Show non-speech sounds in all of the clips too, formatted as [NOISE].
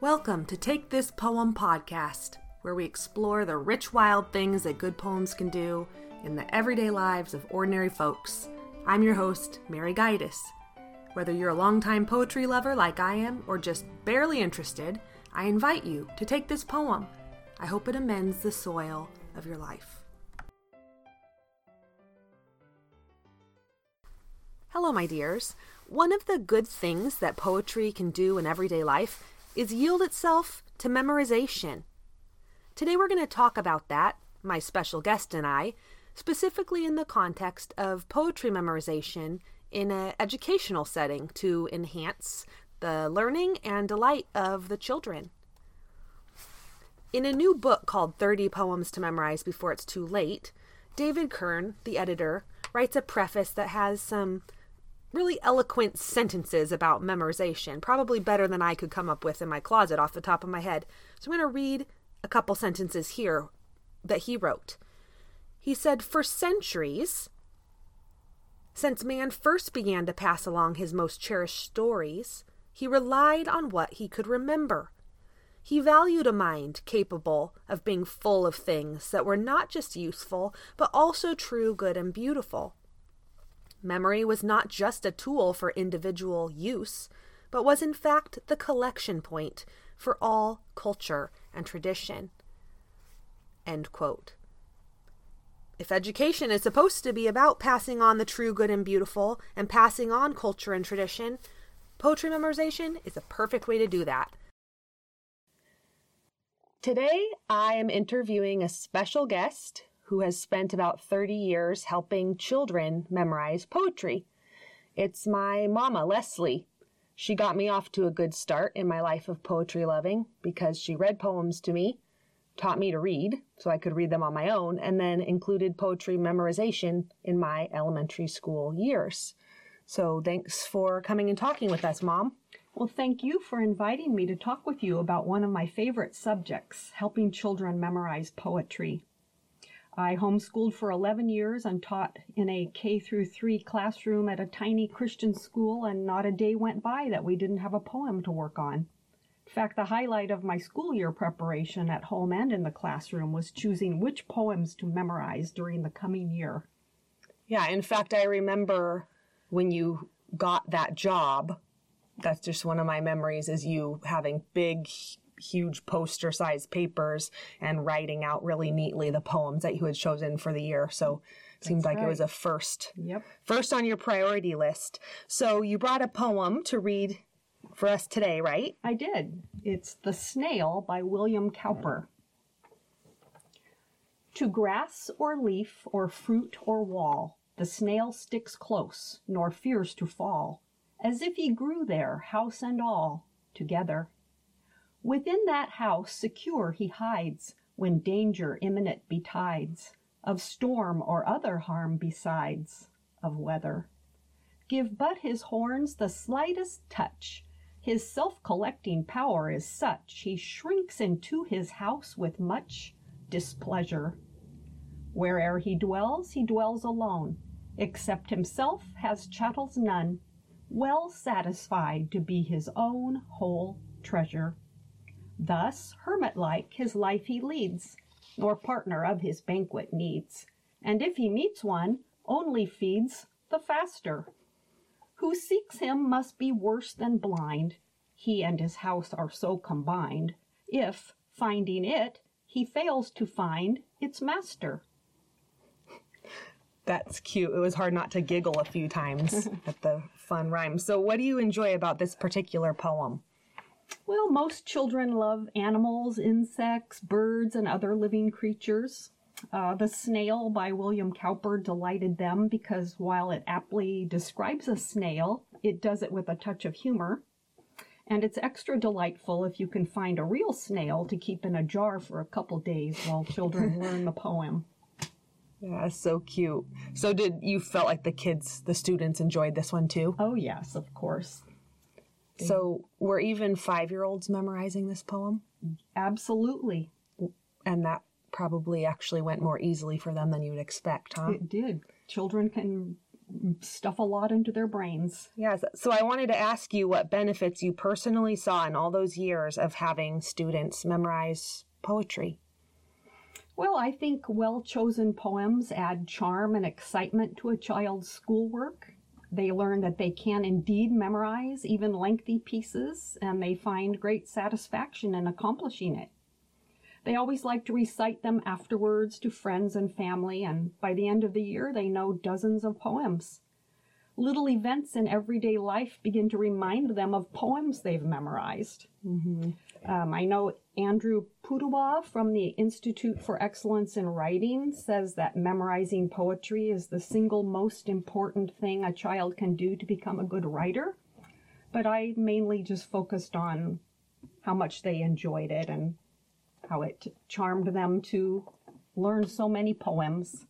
Welcome to Take This Poem podcast, where we explore the rich, wild things that good poems can do in the everyday lives of ordinary folks. I'm your host, Mary Guidis. Whether you're a longtime poetry lover like I am, or just barely interested, I invite you to take this poem. I hope it amends the soil of your life. Hello, my dears. One of the good things that poetry can do in everyday life is yield itself to memorization. Today we're going to talk about that, my special guest and I, specifically in the context of poetry memorization in an educational setting to enhance the learning and delight of the children. In a new book called 30 Poems to Memorize Before It's Too Late, David Kern, the editor, writes a preface that has some really eloquent sentences about memorization, probably better than I could come up with in my closet off the top of my head. So I'm going to read a couple sentences here that he wrote. He said, For centuries, since man first began to pass along his most cherished stories, he relied on what he could remember. He valued a mind capable of being full of things that were not just useful, but also true, good, and beautiful. Memory was not just a tool for individual use, but was in fact the collection point for all culture and tradition. If education is supposed to be about passing on the true, good, and beautiful and passing on culture and tradition, poetry memorization is a perfect way to do that. Today, I am interviewing a special guest who has spent about 30 years helping children memorize poetry. It's my mama, Leslie. She got me off to a good start in my life of poetry loving because she read poems to me, taught me to read so I could read them on my own, and then included poetry memorization in my elementary school years. So thanks for coming and talking with us, Mom. Well, thank you for inviting me to talk with you about one of my favorite subjects, helping children memorize poetry. I homeschooled for 11 years and taught in a K through 3 classroom at a tiny Christian school, and not a day went by that we didn't have a poem to work on. In fact, the highlight of my school year preparation at home and in the classroom was choosing which poems to memorize during the coming year. Yeah, in fact, I remember when you got that job, that's just one of my memories is you having big huge poster sized papers and writing out really neatly the poems that you had chosen for the year. So it seemed like right. it was a first. Yep. First on your priority list. So you brought a poem to read for us today, right? I did. It's The Snail by William Cowper. To grass or leaf or fruit or wall, the snail sticks close, nor fears to fall, as if he grew there, house and all, together. Within that house secure he hides, When danger imminent betides, Of storm or other harm besides, Of weather. Give but his horns the slightest touch, His self collecting power is such, He shrinks into his house with much displeasure. Where'er he dwells, he dwells alone, Except himself has chattels none, Well satisfied to be his own whole treasure. Thus, hermit like, his life he leads, Nor partner of his banquet needs, And if he meets one, only feeds the faster. Who seeks him must be worse than blind, He and his house are so combined, If, finding it, he fails to find its master. [LAUGHS] That's cute. It was hard not to giggle a few times [LAUGHS] at the fun rhyme. So, what do you enjoy about this particular poem? Well, most children love animals, insects, birds, and other living creatures. Uh, the Snail by William Cowper delighted them because while it aptly describes a snail, it does it with a touch of humor. And it's extra delightful if you can find a real snail to keep in a jar for a couple days while children [LAUGHS] learn the poem. Yeah, so cute. So, did you felt like the kids, the students enjoyed this one too? Oh, yes, of course. So mm. were even five year olds memorizing this poem? Absolutely. And that probably actually went more easily for them than you would expect, huh? It did. Children can stuff a lot into their brains. Yes. So I wanted to ask you what benefits you personally saw in all those years of having students memorize poetry. Well, I think well chosen poems add charm and excitement to a child's schoolwork. They learn that they can indeed memorize even lengthy pieces, and they find great satisfaction in accomplishing it. They always like to recite them afterwards to friends and family, and by the end of the year, they know dozens of poems. Little events in everyday life begin to remind them of poems they've memorized. Mm-hmm. Um, I know Andrew Pudewa from the Institute for Excellence in Writing says that memorizing poetry is the single most important thing a child can do to become a good writer. But I mainly just focused on how much they enjoyed it and how it charmed them to learn so many poems.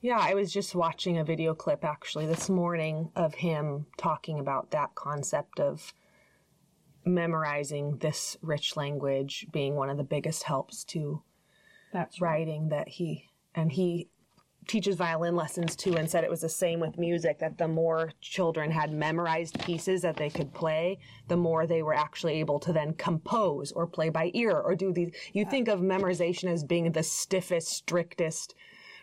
Yeah, I was just watching a video clip actually this morning of him talking about that concept of memorizing this rich language being one of the biggest helps to That's writing that he and he teaches violin lessons too and said it was the same with music that the more children had memorized pieces that they could play the more they were actually able to then compose or play by ear or do these you think of memorization as being the stiffest strictest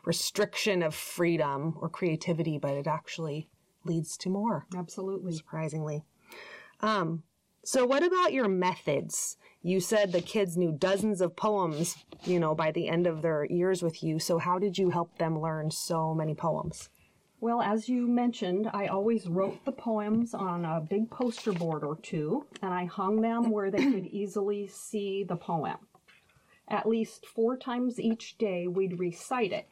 restriction of freedom or creativity but it actually leads to more. Absolutely. surprisingly. Um, so what about your methods you said the kids knew dozens of poems, you know, by the end of their years with you. So how did you help them learn so many poems? Well, as you mentioned, I always wrote the poems on a big poster board or two, and I hung them where they could easily see the poem. At least four times each day, we'd recite it.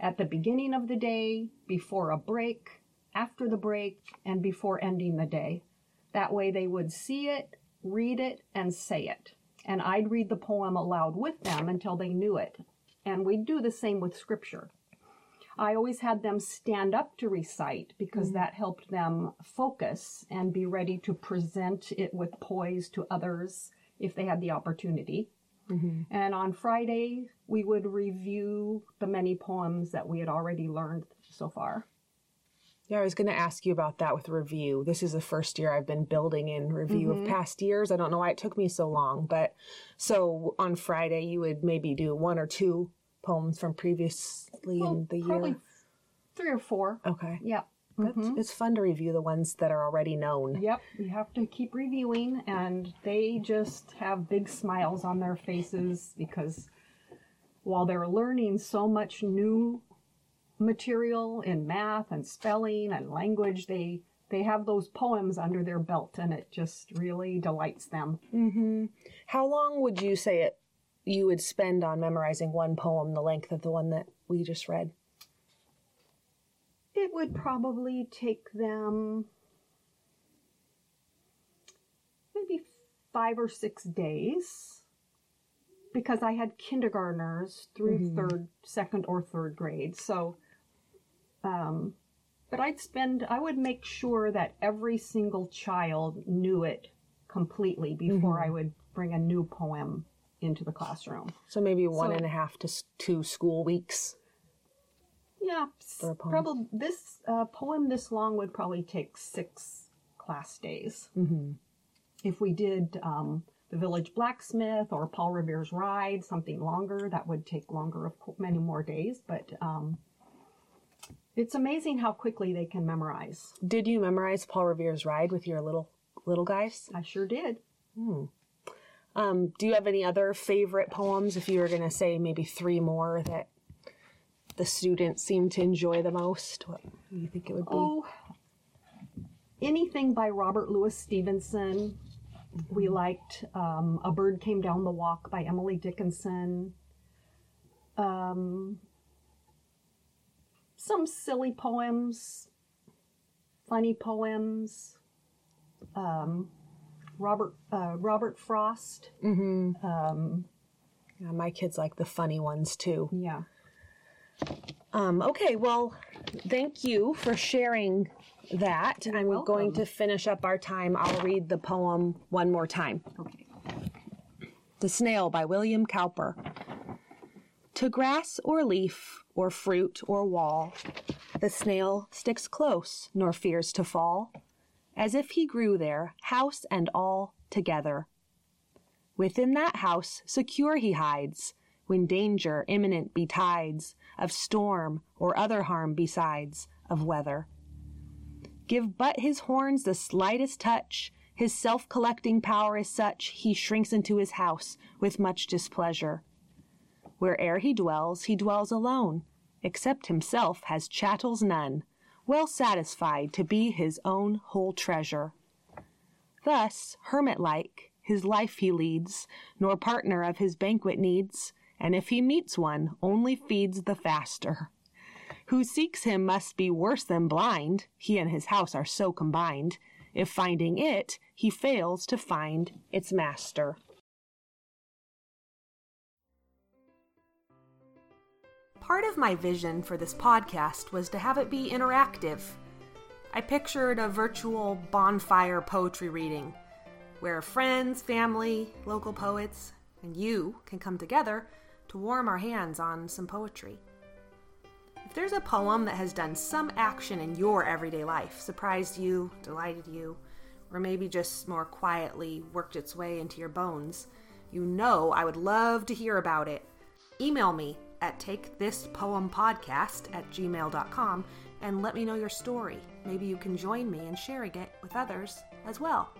At the beginning of the day, before a break, after the break, and before ending the day. That way they would see it, read it, and say it. And I'd read the poem aloud with them until they knew it. And we'd do the same with scripture. I always had them stand up to recite because mm. that helped them focus and be ready to present it with poise to others if they had the opportunity. Mm-hmm. And on Friday, we would review the many poems that we had already learned so far. Yeah, I was going to ask you about that with review. This is the first year I've been building in review of mm-hmm. past years. I don't know why it took me so long, but so on Friday you would maybe do one or two poems from previously in the year. three or four. Okay. Yep. That's, mm-hmm. It's fun to review the ones that are already known. Yep, you have to keep reviewing, and they just have big smiles on their faces because while they're learning so much new material in math and spelling and language, they they have those poems under their belt, and it just really delights them. Mm-hmm. How long would you say it you would spend on memorizing one poem the length of the one that we just read? It would probably take them maybe five or six days because I had kindergartners through mm-hmm. third, second, or third grade. So, um, but I'd spend, I would make sure that every single child knew it completely before I would bring a new poem into the classroom. So maybe one So- and a half to two school weeks. Yeah, a poem. probably this uh, poem this long would probably take six class days. Mm-hmm. If we did um, the Village Blacksmith or Paul Revere's Ride, something longer, that would take longer, of many more days. But um, it's amazing how quickly they can memorize. Did you memorize Paul Revere's Ride with your little little guys? I sure did. Um, do you have any other favorite poems? If you were going to say maybe three more that the students seem to enjoy the most, what do you think it would be? Oh, anything by Robert Louis Stevenson. We liked um, A Bird Came Down the Walk by Emily Dickinson. Um, some silly poems, funny poems. Um, Robert uh, Robert Frost. Yeah, my kids like the funny ones too. Yeah. Um, okay, well, thank you for sharing that. I'm going to finish up our time. I'll read the poem one more time. Okay. The Snail by William Cowper. To grass or leaf or fruit or wall, The snail sticks close, nor fears to fall, as if he grew there, house and all together. Within that house secure he hides, when danger imminent betides, of storm or other harm besides, of weather. Give but his horns the slightest touch, his self collecting power is such, he shrinks into his house with much displeasure. Where'er he dwells, he dwells alone, except himself has chattels none, well satisfied to be his own whole treasure. Thus, hermit like, his life he leads, nor partner of his banquet needs, and if he meets one, only feeds the faster. Who seeks him must be worse than blind, he and his house are so combined, if finding it, he fails to find its master. Part of my vision for this podcast was to have it be interactive. I pictured a virtual bonfire poetry reading where friends, family, local poets, and you can come together to warm our hands on some poetry. If there's a poem that has done some action in your everyday life, surprised you, delighted you, or maybe just more quietly worked its way into your bones, you know I would love to hear about it. Email me at takethispoempodcast at gmail.com and let me know your story. Maybe you can join me in sharing it with others as well.